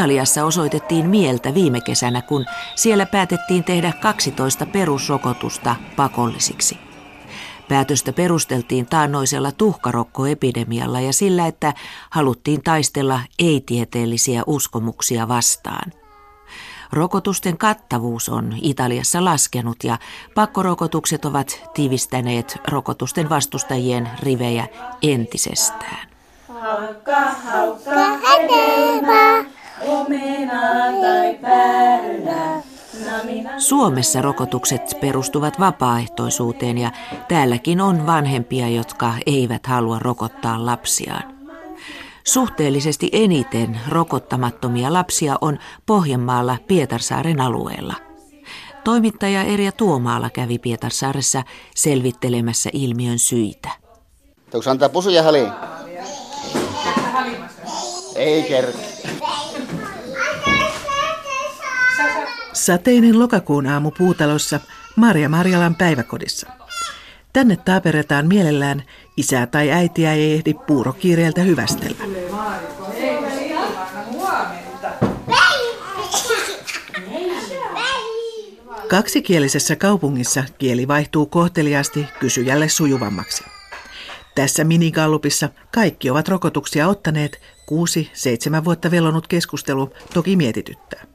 Italiassa osoitettiin mieltä viime kesänä, kun siellä päätettiin tehdä 12 perusrokotusta pakollisiksi. Päätöstä perusteltiin taannoisella tuhkarokkoepidemialla ja sillä, että haluttiin taistella ei-tieteellisiä uskomuksia vastaan. Rokotusten kattavuus on Italiassa laskenut ja pakkorokotukset ovat tiivistäneet rokotusten vastustajien rivejä entisestään. Haukka, haukka. Suomessa rokotukset perustuvat vapaaehtoisuuteen ja täälläkin on vanhempia, jotka eivät halua rokottaa lapsiaan. Suhteellisesti eniten rokottamattomia lapsia on Pohjanmaalla Pietarsaaren alueella. Toimittaja Erja Tuomaala kävi Pietarsaaressa selvittelemässä ilmiön syitä. Onko antaa pusuja haliin? Ei kerro. Sateinen lokakuun aamu puutalossa Maria Marjalan päiväkodissa. Tänne taaperetaan mielellään isää tai äitiä ei ehdi puurokiireeltä hyvästellä. Kaksikielisessä kaupungissa kieli vaihtuu kohteliaasti kysyjälle sujuvammaksi. Tässä minigallupissa kaikki ovat rokotuksia ottaneet. Kuusi, seitsemän vuotta velonut keskustelu toki mietityttää.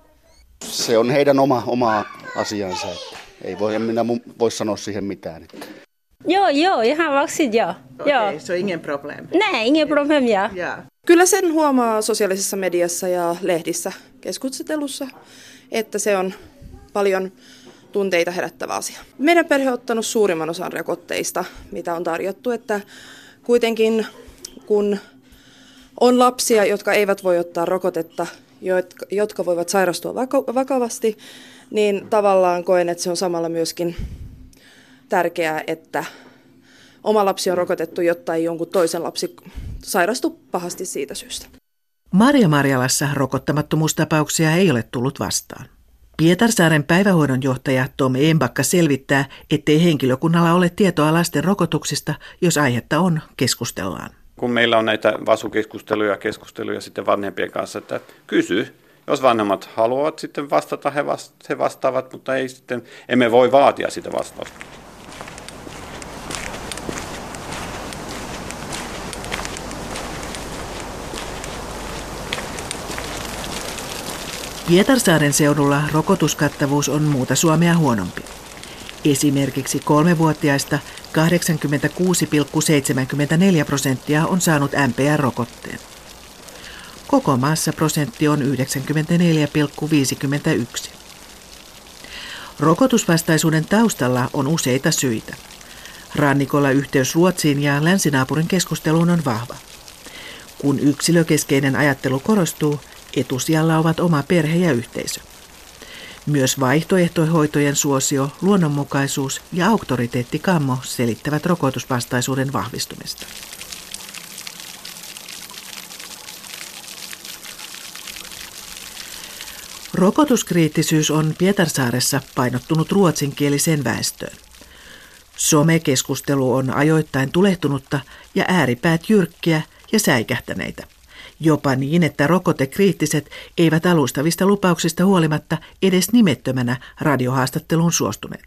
Se on heidän oma, oma asiansa. Että ei voi, en minä voi sanoa siihen mitään. Että. Joo, joo, ihan vaksit joo. Okei, okay, se on ingen problem. Nej, ingen problem, ja. ja. Kyllä sen huomaa sosiaalisessa mediassa ja lehdissä keskustelussa, että se on paljon tunteita herättävä asia. Meidän perhe on ottanut suurimman osan rokotteista, mitä on tarjottu, että kuitenkin kun on lapsia, jotka eivät voi ottaa rokotetta, jotka voivat sairastua vakavasti, niin tavallaan koen, että se on samalla myöskin tärkeää, että oma lapsi on rokotettu, jotta ei jonkun toisen lapsi sairastu pahasti siitä syystä. Maria Marjalassa rokottamattomuustapauksia ei ole tullut vastaan. Pietarsaaren päivähoidon johtaja Tomi Embakka selvittää, ettei henkilökunnalla ole tietoa lasten rokotuksista, jos aihetta on, keskustellaan. Kun meillä on näitä vasukeskusteluja keskusteluja sitten vanhempien kanssa, että kysy, jos vanhemmat haluavat sitten vastata, he, he vastaavat, mutta ei sitten, emme voi vaatia sitä vastausta. Pietarsaaren seudulla rokotuskattavuus on muuta Suomea huonompi. Esimerkiksi kolmevuotiaista 86,74 prosenttia on saanut MPR-rokotteen. Koko maassa prosentti on 94,51. Rokotusvastaisuuden taustalla on useita syitä. Rannikolla yhteys Ruotsiin ja länsinaapurin keskusteluun on vahva. Kun yksilökeskeinen ajattelu korostuu, etusijalla ovat oma perhe ja yhteisö. Myös vaihtoehtohoitojen suosio, luonnonmukaisuus ja auktoriteettikammo selittävät rokotusvastaisuuden vahvistumista. Rokotuskriittisyys on Pietarsaaressa painottunut ruotsinkieliseen väestöön. Somekeskustelu on ajoittain tulehtunutta ja ääripäät jyrkkiä ja säikähtäneitä. Jopa niin, että rokotekriittiset eivät alustavista lupauksista huolimatta edes nimettömänä radiohaastatteluun suostuneet.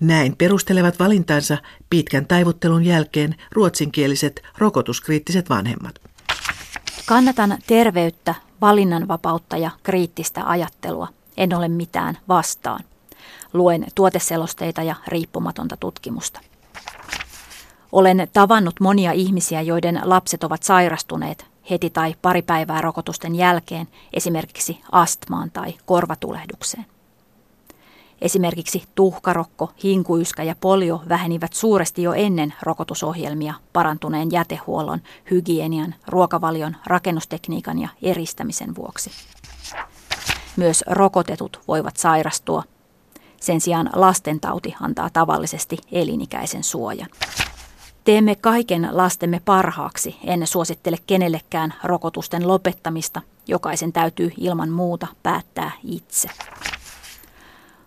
Näin perustelevat valintansa pitkän taivuttelun jälkeen ruotsinkieliset rokotuskriittiset vanhemmat. Kannatan terveyttä, valinnanvapautta ja kriittistä ajattelua. En ole mitään vastaan. Luen tuoteselosteita ja riippumatonta tutkimusta. Olen tavannut monia ihmisiä, joiden lapset ovat sairastuneet heti tai pari päivää rokotusten jälkeen esimerkiksi astmaan tai korvatulehdukseen. Esimerkiksi tuhkarokko, hinkuyskä ja polio vähenivät suuresti jo ennen rokotusohjelmia parantuneen jätehuollon, hygienian, ruokavalion, rakennustekniikan ja eristämisen vuoksi. Myös rokotetut voivat sairastua. Sen sijaan lastentauti antaa tavallisesti elinikäisen suojan. Teemme kaiken lastemme parhaaksi. En suosittele kenellekään rokotusten lopettamista. Jokaisen täytyy ilman muuta päättää itse.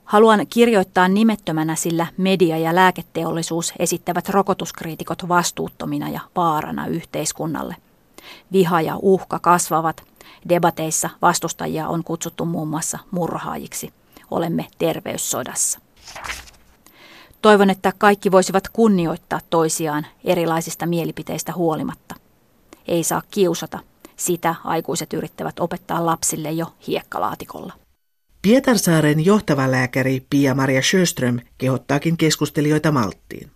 Haluan kirjoittaa nimettömänä, sillä media ja lääketeollisuus esittävät rokotuskriitikot vastuuttomina ja vaarana yhteiskunnalle. Viha ja uhka kasvavat. Debateissa vastustajia on kutsuttu muun muassa murhaajiksi. Olemme terveyssodassa. Toivon, että kaikki voisivat kunnioittaa toisiaan erilaisista mielipiteistä huolimatta. Ei saa kiusata. Sitä aikuiset yrittävät opettaa lapsille jo hiekkalaatikolla. Pietarsaaren johtava lääkäri Pia-Maria Sjöström kehottaakin keskustelijoita malttiin.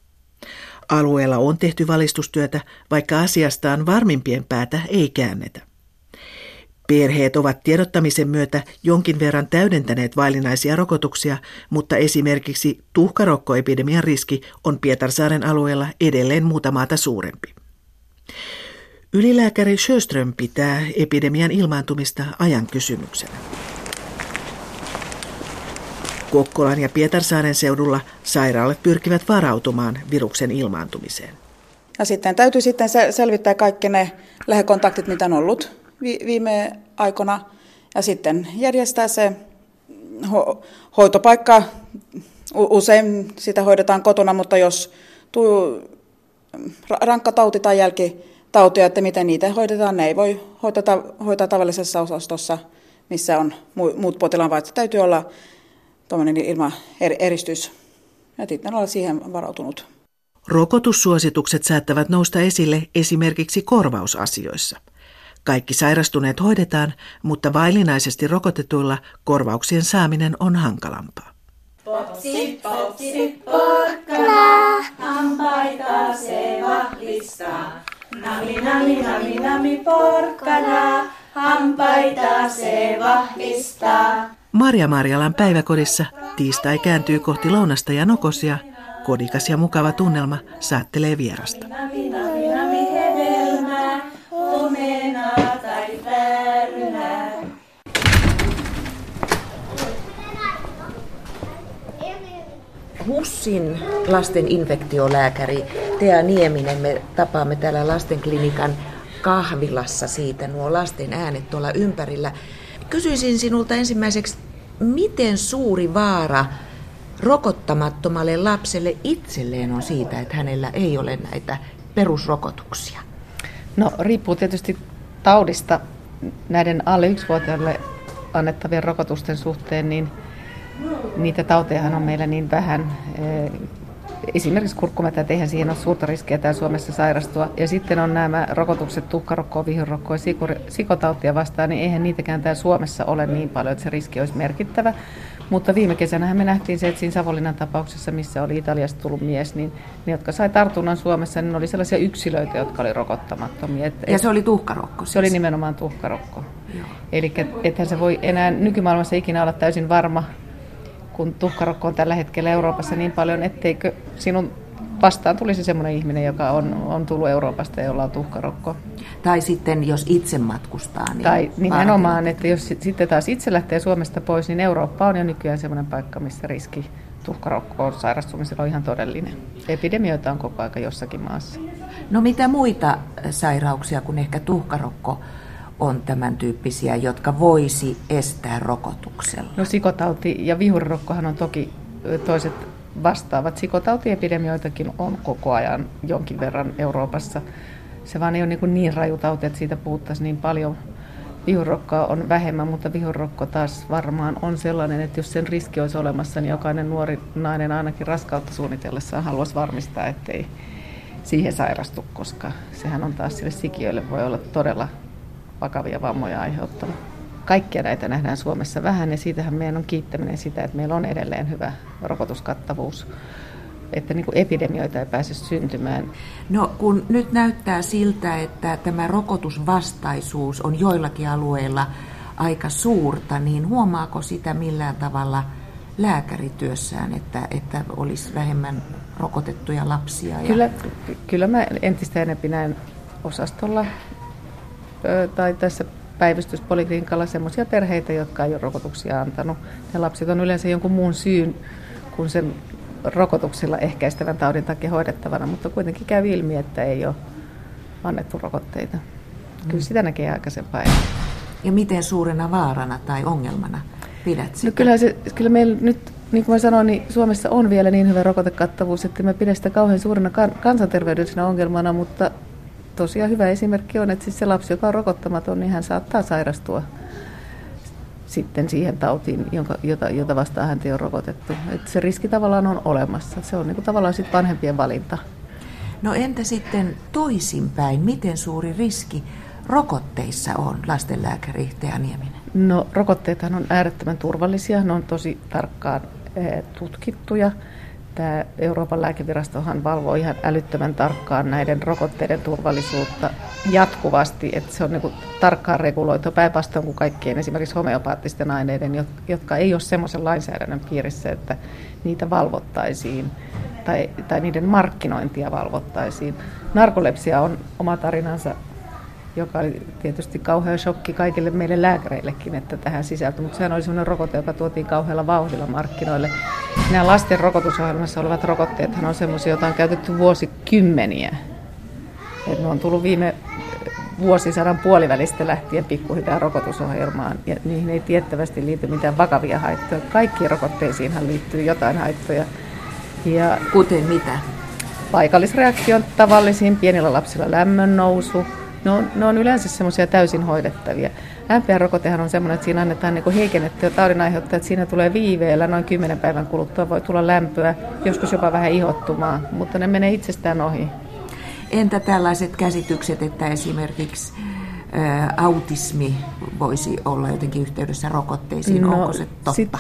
Alueella on tehty valistustyötä, vaikka asiastaan varmimpien päätä ei käännetä. Perheet ovat tiedottamisen myötä jonkin verran täydentäneet vaillinaisia rokotuksia, mutta esimerkiksi tuhkarokkoepidemian riski on Pietarsaaren alueella edelleen muuta maata suurempi. Ylilääkäri Sjöström pitää epidemian ilmaantumista ajan kysymyksenä. Kokkolan ja Pietarsaaren seudulla sairaalat pyrkivät varautumaan viruksen ilmaantumiseen. Ja sitten täytyy sitten selvittää kaikki ne lähikontaktit, mitä on ollut viime aikoina, ja sitten järjestää se ho- hoitopaikka. Usein sitä hoidetaan kotona, mutta jos tuu rankka tauti tai jälkitautia, että miten niitä hoidetaan, ne ei voi hoitata, hoitaa tavallisessa osastossa, missä on muut potilaan, vaan täytyy olla tuommoinen ilmaeristys. Ja sitten olla siihen varautunut. Rokotussuositukset saattavat nousta esille esimerkiksi korvausasioissa. Kaikki sairastuneet hoidetaan, mutta vaillinaisesti rokotetuilla korvauksien saaminen on hankalampaa. Popsi, popsi, porkkana, hampaita se vahvistaa. Nami, nami, nami, nami, porkkana, hampaita se vahvistaa. Marja Marjalan päiväkodissa tiistai kääntyy kohti lounasta ja nokosia. Kodikas ja mukava tunnelma saattelee vierasta. HUSin lasten infektiolääkäri Tea Nieminen. Me tapaamme täällä lastenklinikan kahvilassa siitä nuo lasten äänet tuolla ympärillä. Kysyisin sinulta ensimmäiseksi, miten suuri vaara rokottamattomalle lapselle itselleen on siitä, että hänellä ei ole näitä perusrokotuksia? No riippuu tietysti taudista. Näiden alle yksivuotiaille annettavien rokotusten suhteen, niin niitä tautejahan on meillä niin vähän. Esimerkiksi kurkkumätät, eihän siihen ole suurta riskiä täällä Suomessa sairastua. Ja sitten on nämä rokotukset tuhkarokkoa, vihurokkoa ja sikotautia vastaan, niin eihän niitäkään täällä Suomessa ole niin paljon, että se riski olisi merkittävä. Mutta viime kesänä me nähtiin se, että siinä Savonlinnan tapauksessa, missä oli Italiasta tullut mies, niin ne, jotka sai tartunnan Suomessa, niin ne oli sellaisia yksilöitä, jotka oli rokottamattomia. Et, ja se oli tuhkarokko siis. Se oli nimenomaan tuhkarokko. Eli ethän se voi enää nykymaailmassa ikinä olla täysin varma, kun tuhkarokko on tällä hetkellä Euroopassa niin paljon, etteikö sinun vastaan tulisi semmoinen ihminen, joka on, on tullut Euroopasta ja jolla on tuhkarokko. Tai sitten jos itse matkustaa. Niin tai nimenomaan, että jos sitten taas itse lähtee Suomesta pois, niin Eurooppa on jo nykyään semmoinen paikka, missä riski tuhkarokkoon sairastumisella on ihan todellinen. Epidemioita on koko aika jossakin maassa. No mitä muita sairauksia kuin ehkä tuhkarokko on tämän tyyppisiä, jotka voisi estää rokotuksella? No sikotauti ja vihurrokkohan on toki toiset vastaavat. Sikotautiepidemioitakin on koko ajan jonkin verran Euroopassa. Se vaan ei ole niin, niin raju tauti, että siitä puhuttaisiin niin paljon. Vihurokkaa on vähemmän, mutta vihurokko taas varmaan on sellainen, että jos sen riski olisi olemassa, niin jokainen nuori nainen ainakin raskautta suunnitellessaan haluaisi varmistaa, ettei siihen sairastu, koska sehän on taas sille sikiöille voi olla todella vakavia vammoja aiheuttava. Kaikkia näitä nähdään Suomessa vähän ja siitähän meidän on kiittäminen sitä, että meillä on edelleen hyvä rokotuskattavuus että niin kuin epidemioita ei pääse syntymään. No kun nyt näyttää siltä, että tämä rokotusvastaisuus on joillakin alueilla aika suurta, niin huomaako sitä millään tavalla lääkärityössään, että, että olisi vähemmän rokotettuja lapsia? Ja... Kyllä, kyllä mä entistä enemmän näen osastolla tai tässä päivystyspoliklinikalla sellaisia perheitä, jotka ei ole rokotuksia antanut. Ja lapset on yleensä jonkun muun syyn kuin sen rokotuksilla ehkäistävän taudin takia hoidettavana, mutta kuitenkin käy ilmi, että ei ole annettu rokotteita. Kyllä mm. sitä näkee aikaisempaa. Ja miten suurena vaarana tai ongelmana pidät no sitä? No kyllä, se, kyllä meillä nyt, niin kuin mä sanoin, niin Suomessa on vielä niin hyvä rokotekattavuus, että me pidä sitä kauhean suurena kansanterveydellisenä ongelmana, mutta tosiaan hyvä esimerkki on, että siis se lapsi, joka on rokottamaton, niin hän saattaa sairastua sitten siihen tautiin, jonka, jota, jota vastaan häntä on rokotettu. Et se riski tavallaan on olemassa. Se on niin kuin tavallaan sitten vanhempien valinta. No entä sitten toisinpäin? Miten suuri riski rokotteissa on, lastenlääkäri Tea Nieminen? No rokotteethan on äärettömän turvallisia, ne on tosi tarkkaan eh, tutkittuja. Tämä Euroopan lääkevirastohan valvoo ihan älyttömän tarkkaan näiden rokotteiden turvallisuutta jatkuvasti, että se on niin kuin tarkkaan reguloitu päinvastoin kuin kaikkien esimerkiksi homeopaattisten aineiden, jotka ei ole semmoisen lainsäädännön piirissä, että niitä valvottaisiin tai, tai niiden markkinointia valvottaisiin. Narkolepsia on oma tarinansa joka oli tietysti kauhea shokki kaikille meille lääkäreillekin, että tähän sisältyi. Mutta sehän oli sellainen rokote, joka tuotiin kauhealla vauhdilla markkinoille. Nämä lasten rokotusohjelmassa olevat rokotteet on sellaisia, joita on käytetty vuosikymmeniä. Et ne on tullut viime vuosisadan puolivälistä lähtien pikkuhiljaa rokotusohjelmaan, ja niihin ei tiettävästi liity mitään vakavia haittoja. Kaikkiin rokotteisiinhan liittyy jotain haittoja. Ja Kuten mitä? Paikallisreaktio tavallisiin pienillä lapsilla lämmön nousu, ne on, ne on yleensä semmoisia täysin hoidettavia. MPR-rokotehan on semmoinen, että siinä annetaan niin heikennettyä taudin aiheuttaa, että siinä tulee viiveellä noin 10 päivän kuluttua voi tulla lämpöä, joskus jopa vähän ihottumaa, mutta ne menee itsestään ohi. Entä tällaiset käsitykset, että esimerkiksi ä, autismi voisi olla jotenkin yhteydessä rokotteisiin, no, onko se totta? Sit,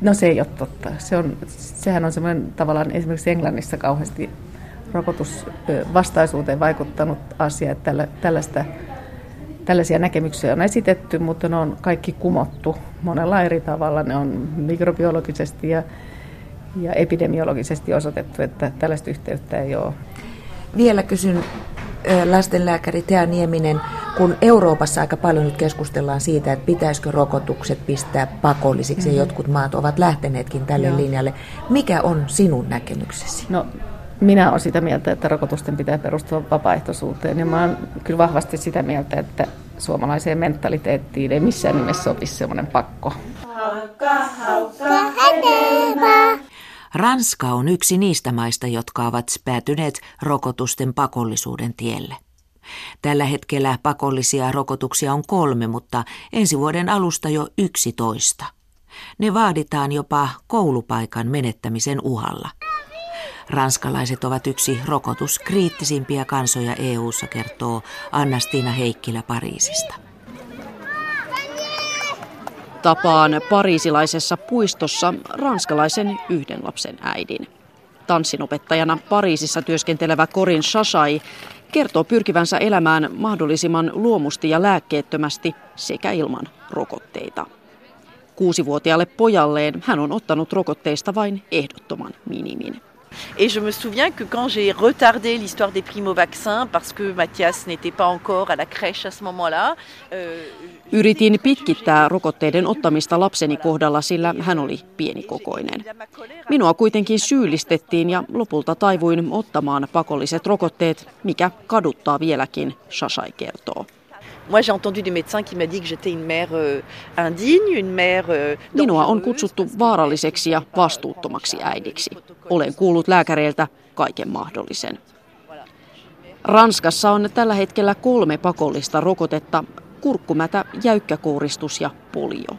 no se ei ole totta. Se on, sehän on semmoinen tavallaan esimerkiksi Englannissa kauheasti rokotusvastaisuuteen vaikuttanut asia, että tällaista, tällaisia näkemyksiä on esitetty, mutta ne on kaikki kumottu monella eri tavalla. Ne on mikrobiologisesti ja, ja epidemiologisesti osoitettu, että tällaista yhteyttä ei ole. Vielä kysyn lastenlääkäri Tea Nieminen, kun Euroopassa aika paljon nyt keskustellaan siitä, että pitäisikö rokotukset pistää pakollisiksi mm-hmm. ja jotkut maat ovat lähteneetkin tälle Joo. linjalle. Mikä on sinun näkemyksesi? No minä olen sitä mieltä, että rokotusten pitää perustua vapaaehtoisuuteen ja mä olen kyllä vahvasti sitä mieltä, että suomalaiseen mentaliteettiin ei missään nimessä sopisi semmoinen pakko. Ranska on yksi niistä maista, jotka ovat päätyneet rokotusten pakollisuuden tielle. Tällä hetkellä pakollisia rokotuksia on kolme, mutta ensi vuoden alusta jo yksitoista. Ne vaaditaan jopa koulupaikan menettämisen uhalla. Ranskalaiset ovat yksi rokotuskriittisimpiä kansoja EU:ssa, kertoo Annastiina Heikkilä Pariisista. Tapaan pariisilaisessa puistossa ranskalaisen yhden lapsen äidin. Tanssinopettajana Pariisissa työskentelevä Corin Shashai kertoo pyrkivänsä elämään mahdollisimman luomusti ja lääkkeettömästi sekä ilman rokotteita. Kuusivuotiaalle pojalleen hän on ottanut rokotteista vain ehdottoman minimin. Et je me souviens que quand j'ai retardé l'histoire des primo-vaccins, parce que Mathias n'était pas encore à la crèche à ce moment-là... Euh, Yritin pitkittää rokotteiden ottamista lapseni kohdalla, sillä hän oli pienikokoinen. Minua kuitenkin syyllistettiin ja lopulta taivuin ottamaan pakolliset rokotteet, mikä kaduttaa vieläkin, Shashai kertoo. Minua on kutsuttu vaaralliseksi ja vastuuttomaksi äidiksi. Olen kuullut lääkäreiltä kaiken mahdollisen. Ranskassa on tällä hetkellä kolme pakollista rokotetta, kurkkumätä, jäykkäkouristus ja polio.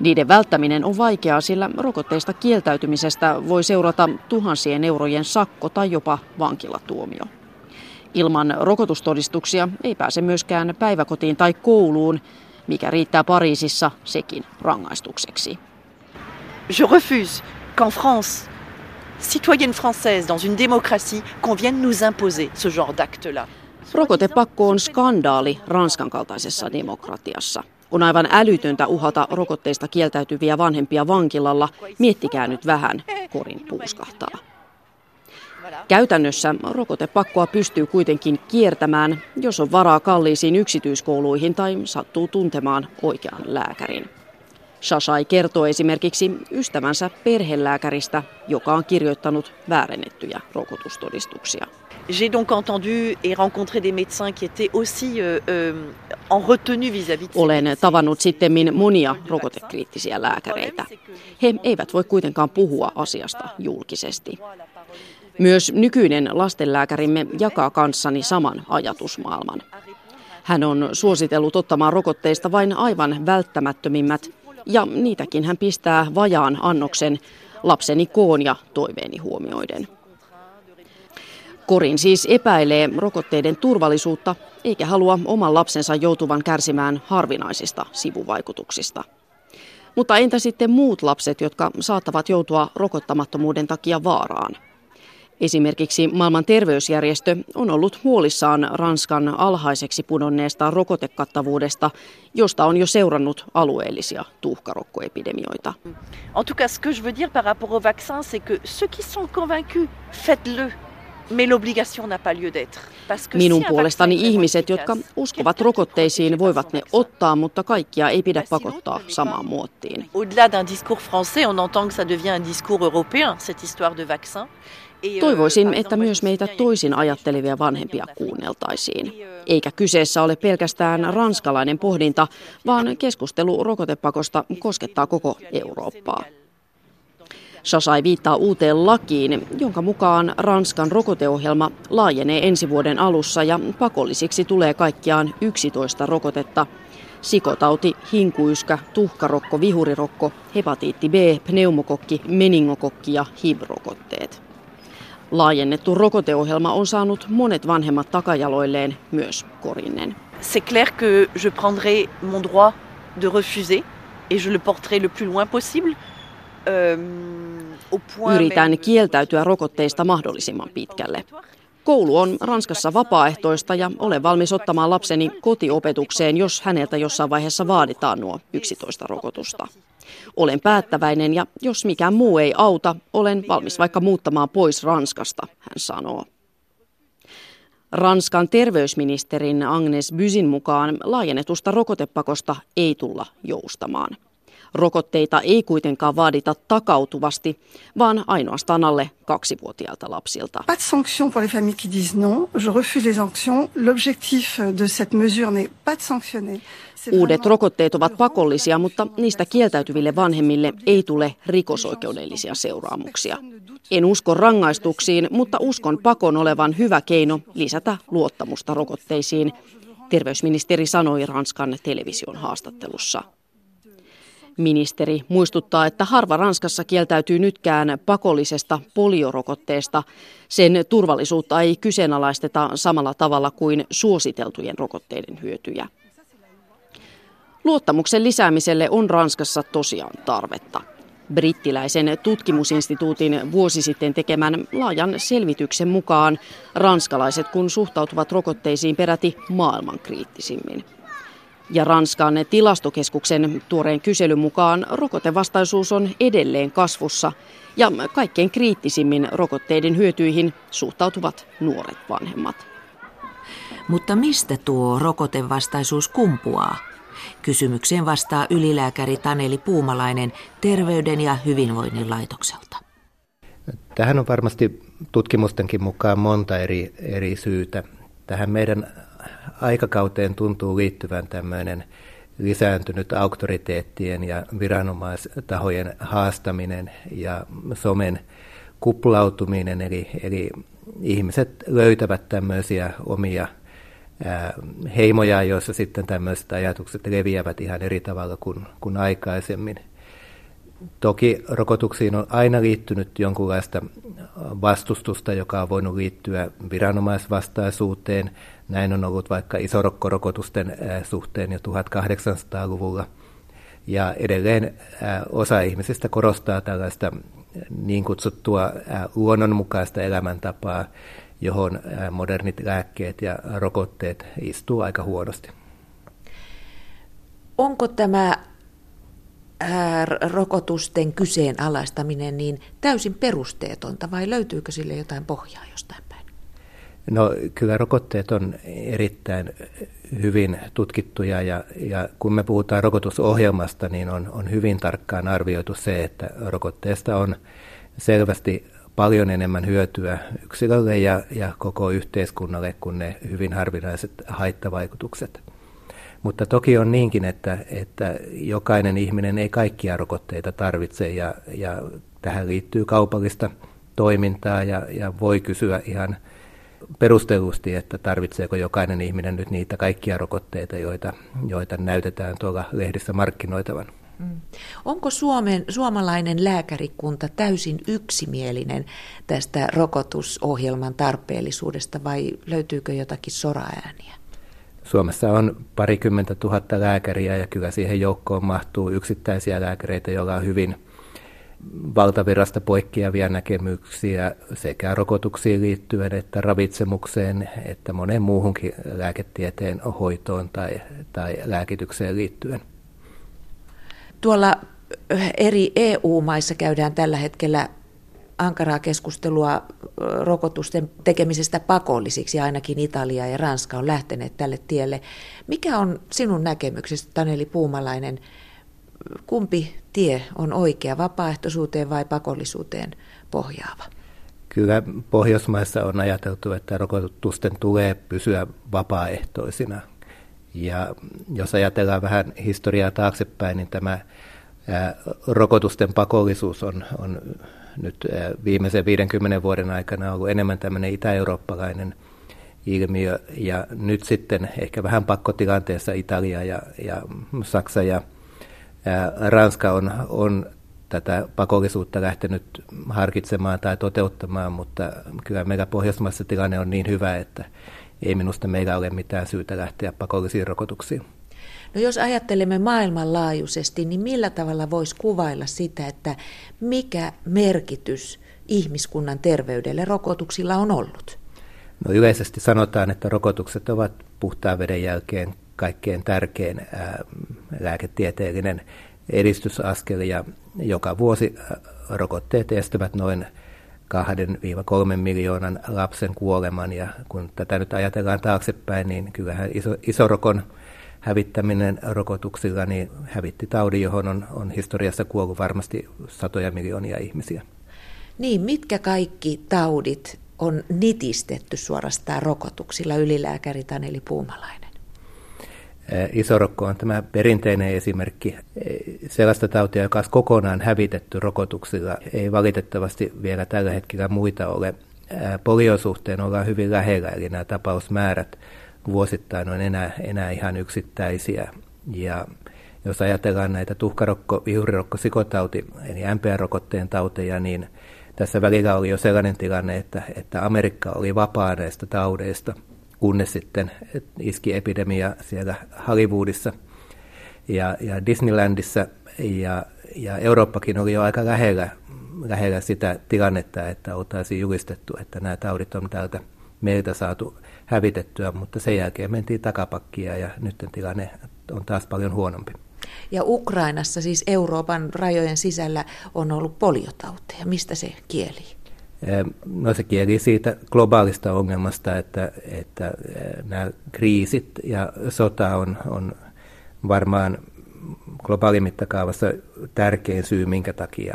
Niiden välttäminen on vaikeaa, sillä rokotteista kieltäytymisestä voi seurata tuhansien eurojen sakko tai jopa vankilatuomio. Ilman rokotustodistuksia ei pääse myöskään päiväkotiin tai kouluun, mikä riittää Pariisissa sekin rangaistukseksi. Je refuse qu'en France, citoyenne française dans une démocratie, qu'on vienne nous imposer ce genre d'acte-là. Rokotepakko on skandaali Ranskan kaltaisessa demokratiassa. On aivan älytöntä uhata rokotteista kieltäytyviä vanhempia vankilalla. Miettikää nyt vähän, korin puuskahtaa. Käytännössä rokotepakkoa pystyy kuitenkin kiertämään, jos on varaa kalliisiin yksityiskouluihin tai sattuu tuntemaan oikean lääkärin. Shashai kertoo esimerkiksi ystävänsä perhelääkäristä, joka on kirjoittanut väärennettyjä rokotustodistuksia. J'ai donc entendu et rencontré des médecins qui étaient aussi euh, euh, en retenue vis-à-vis Olen tavannut sitten monia rokotekriittisiä lääkäreitä. He eivät voi kuitenkaan puhua asiasta julkisesti. Myös nykyinen lastenlääkärimme jakaa kanssani saman ajatusmaailman. Hän on suositellut ottamaan rokotteista vain aivan välttämättömimmät, ja niitäkin hän pistää vajaan annoksen lapseni koon ja toiveeni huomioiden. Korin siis epäilee rokotteiden turvallisuutta eikä halua oman lapsensa joutuvan kärsimään harvinaisista sivuvaikutuksista. Mutta entä sitten muut lapset, jotka saattavat joutua rokottamattomuuden takia vaaraan? Esimerkiksi maailman terveysjärjestö on ollut huolissaan Ranskan alhaiseksi pudonneesta rokotekattavuudesta, josta on jo seurannut alueellisia tuhkarokkoepidemioita. En tout cas, ce que je veux dire par rapport au vaccin, c'est que ceux qui sont convaincus, faites-le. Minun puolestani ihmiset, jotka uskovat rokotteisiin, voivat ne ottaa, mutta kaikkia ei pidä pakottaa samaan muottiin. Au-delà d'un discours français, on entend que ça devient un discours européen, cette histoire de vaccin. Toivoisin, että myös meitä toisin ajattelevia vanhempia kuunneltaisiin. Eikä kyseessä ole pelkästään ranskalainen pohdinta, vaan keskustelu rokotepakosta koskettaa koko Eurooppaa. Shasai viittaa uuteen lakiin, jonka mukaan Ranskan rokoteohjelma laajenee ensi vuoden alussa ja pakollisiksi tulee kaikkiaan 11 rokotetta. Sikotauti, hinkuyskä, tuhkarokko, vihurirokko, hepatiitti B, pneumokokki, meningokokki ja HIV-rokotteet. Laajennettu rokoteohjelma on saanut monet vanhemmat takajaloilleen, myös Korinnen. C'est clair que je prendrai mon droit de refuser et je le porterai le plus loin possible. Yritän kieltäytyä rokotteista mahdollisimman pitkälle. Koulu on Ranskassa vapaaehtoista ja olen valmis ottamaan lapseni kotiopetukseen, jos häneltä jossain vaiheessa vaaditaan nuo 11 rokotusta. Olen päättäväinen ja jos mikään muu ei auta, olen valmis vaikka muuttamaan pois Ranskasta, hän sanoo. Ranskan terveysministerin Agnes Bysin mukaan laajennetusta rokotepakosta ei tulla joustamaan. Rokotteita ei kuitenkaan vaadita takautuvasti, vaan ainoastaan alle kaksivuotiailta lapsilta. Pas de pour les familles qui disent non. Je refuse les sanctions. L'objectif de cette mesure n'est pas de sanctionner. Uudet rokotteet ovat pakollisia, mutta niistä kieltäytyville vanhemmille ei tule rikosoikeudellisia seuraamuksia. En usko rangaistuksiin, mutta uskon pakon olevan hyvä keino lisätä luottamusta rokotteisiin, terveysministeri sanoi Ranskan television haastattelussa. Ministeri muistuttaa, että harva Ranskassa kieltäytyy nytkään pakollisesta poliorokotteesta. Sen turvallisuutta ei kyseenalaisteta samalla tavalla kuin suositeltujen rokotteiden hyötyjä. Luottamuksen lisäämiselle on Ranskassa tosiaan tarvetta. Brittiläisen tutkimusinstituutin vuosi sitten tekemän laajan selvityksen mukaan ranskalaiset kun suhtautuvat rokotteisiin peräti maailman kriittisimmin. Ja Ranskan tilastokeskuksen tuoreen kyselyn mukaan rokotevastaisuus on edelleen kasvussa ja kaikkein kriittisimmin rokotteiden hyötyihin suhtautuvat nuoret vanhemmat. Mutta mistä tuo rokotevastaisuus kumpuaa? Kysymykseen vastaa ylilääkäri Taneli Puumalainen Terveyden ja hyvinvoinnin laitokselta. Tähän on varmasti tutkimustenkin mukaan monta eri, eri syytä. Tähän meidän aikakauteen tuntuu liittyvän tämmöinen lisääntynyt auktoriteettien ja viranomaistahojen haastaminen ja somen kuplautuminen, eli, eli ihmiset löytävät tämmöisiä omia heimoja, joissa sitten tämmöiset ajatukset leviävät ihan eri tavalla kuin, kuin aikaisemmin. Toki rokotuksiin on aina liittynyt jonkunlaista vastustusta, joka on voinut liittyä viranomaisvastaisuuteen. Näin on ollut vaikka isorokkorokotusten suhteen jo 1800-luvulla. Ja edelleen osa ihmisistä korostaa tällaista niin kutsuttua luonnonmukaista elämäntapaa, johon modernit lääkkeet ja rokotteet istuu aika huonosti. Onko tämä rokotusten kyseenalaistaminen niin täysin perusteetonta vai löytyykö sille jotain pohjaa jostain? No kyllä rokotteet on erittäin hyvin tutkittuja ja, ja kun me puhutaan rokotusohjelmasta, niin on, on hyvin tarkkaan arvioitu se, että rokotteesta on selvästi paljon enemmän hyötyä yksilölle ja, ja koko yhteiskunnalle kuin ne hyvin harvinaiset haittavaikutukset. Mutta toki on niinkin, että, että jokainen ihminen ei kaikkia rokotteita tarvitse ja, ja tähän liittyy kaupallista toimintaa ja, ja voi kysyä ihan perustellusti, että tarvitseeko jokainen ihminen nyt niitä kaikkia rokotteita, joita, joita näytetään tuolla lehdissä markkinoitavan. Mm. Onko Suomen, suomalainen lääkärikunta täysin yksimielinen tästä rokotusohjelman tarpeellisuudesta vai löytyykö jotakin soraääniä? Suomessa on parikymmentä tuhatta lääkäriä ja kyllä siihen joukkoon mahtuu yksittäisiä lääkäreitä, joilla on hyvin valtavirasta poikkeavia näkemyksiä sekä rokotuksiin liittyen että ravitsemukseen että moneen muuhunkin lääketieteen hoitoon tai, tai lääkitykseen liittyen. Tuolla eri EU-maissa käydään tällä hetkellä ankaraa keskustelua rokotusten tekemisestä pakollisiksi, ainakin Italia ja Ranska on lähteneet tälle tielle. Mikä on sinun näkemyksestä, Taneli Puumalainen, kumpi tie on oikea, vapaaehtoisuuteen vai pakollisuuteen pohjaava? Kyllä Pohjoismaissa on ajateltu, että rokotusten tulee pysyä vapaaehtoisina. Ja jos ajatellaan vähän historiaa taaksepäin, niin tämä rokotusten pakollisuus on, on nyt viimeisen 50 vuoden aikana ollut enemmän tämmöinen itä-eurooppalainen ilmiö. Ja nyt sitten ehkä vähän pakkotilanteessa Italia ja, ja Saksa ja Ranska on, on tätä pakollisuutta lähtenyt harkitsemaan tai toteuttamaan, mutta kyllä meillä Pohjoismaissa tilanne on niin hyvä, että ei minusta meillä ole mitään syytä lähteä pakollisiin rokotuksiin. No jos ajattelemme maailmanlaajuisesti, niin millä tavalla voisi kuvailla sitä, että mikä merkitys ihmiskunnan terveydelle rokotuksilla on ollut? No yleisesti sanotaan, että rokotukset ovat puhtaan veden jälkeen kaikkein tärkein lääketieteellinen edistysaskel ja joka vuosi rokotteet estävät noin 2-3 miljoonan lapsen kuoleman ja kun tätä nyt ajatellaan taaksepäin, niin kyllähän iso, isorokon hävittäminen rokotuksilla niin hävitti taudin, johon on, on historiassa kuollut varmasti satoja miljoonia ihmisiä. Niin, mitkä kaikki taudit on nitistetty suorastaan rokotuksilla, ylilääkäri Taneli Puumalainen? Isorokko on tämä perinteinen esimerkki sellaista tautia, joka on kokonaan hävitetty rokotuksilla. Ei valitettavasti vielä tällä hetkellä muita ole. Poliosuhteen ollaan hyvin lähellä, eli nämä tapausmäärät vuosittain on enää, enää ihan yksittäisiä. Ja jos ajatellaan näitä tuhkarokko, vihurirokko, sikotauti, eli MPR-rokotteen tauteja, niin tässä välillä oli jo sellainen tilanne, että, että Amerikka oli vapaa näistä taudeista, kunnes sitten iski epidemia siellä Hollywoodissa ja, ja Disneylandissa, ja, ja Eurooppakin oli jo aika lähellä, lähellä sitä tilannetta, että oltaisiin julistettu, että nämä taudit on täältä meiltä saatu hävitettyä, mutta sen jälkeen mentiin takapakkia ja nyt tilanne on taas paljon huonompi. Ja Ukrainassa, siis Euroopan rajojen sisällä, on ollut poliotauteja. Mistä se kieli? No se kieli siitä globaalista ongelmasta, että, että nämä kriisit ja sota on, on varmaan globaalimittakaavassa tärkein syy, minkä takia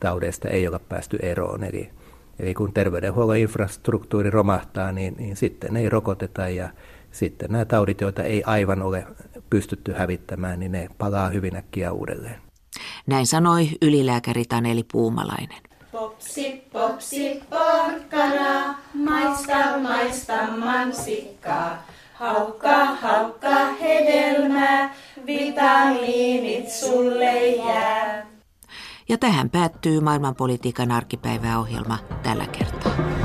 taudeista ei ole päästy eroon. Eli Eli kun terveydenhuollon infrastruktuuri romahtaa, niin, niin sitten ei rokoteta ja sitten nämä taudit, joita ei aivan ole pystytty hävittämään, niin ne palaa hyvin äkkiä uudelleen. Näin sanoi ylilääkäri Taneli Puumalainen. Popsi, popsi, porkkana, maista, maista mansikkaa. Haukka, haukka, hedelmää, vitamiinit sulle jää. Ja tähän päättyy maailmanpolitiikan arkipäiväohjelma tällä kertaa.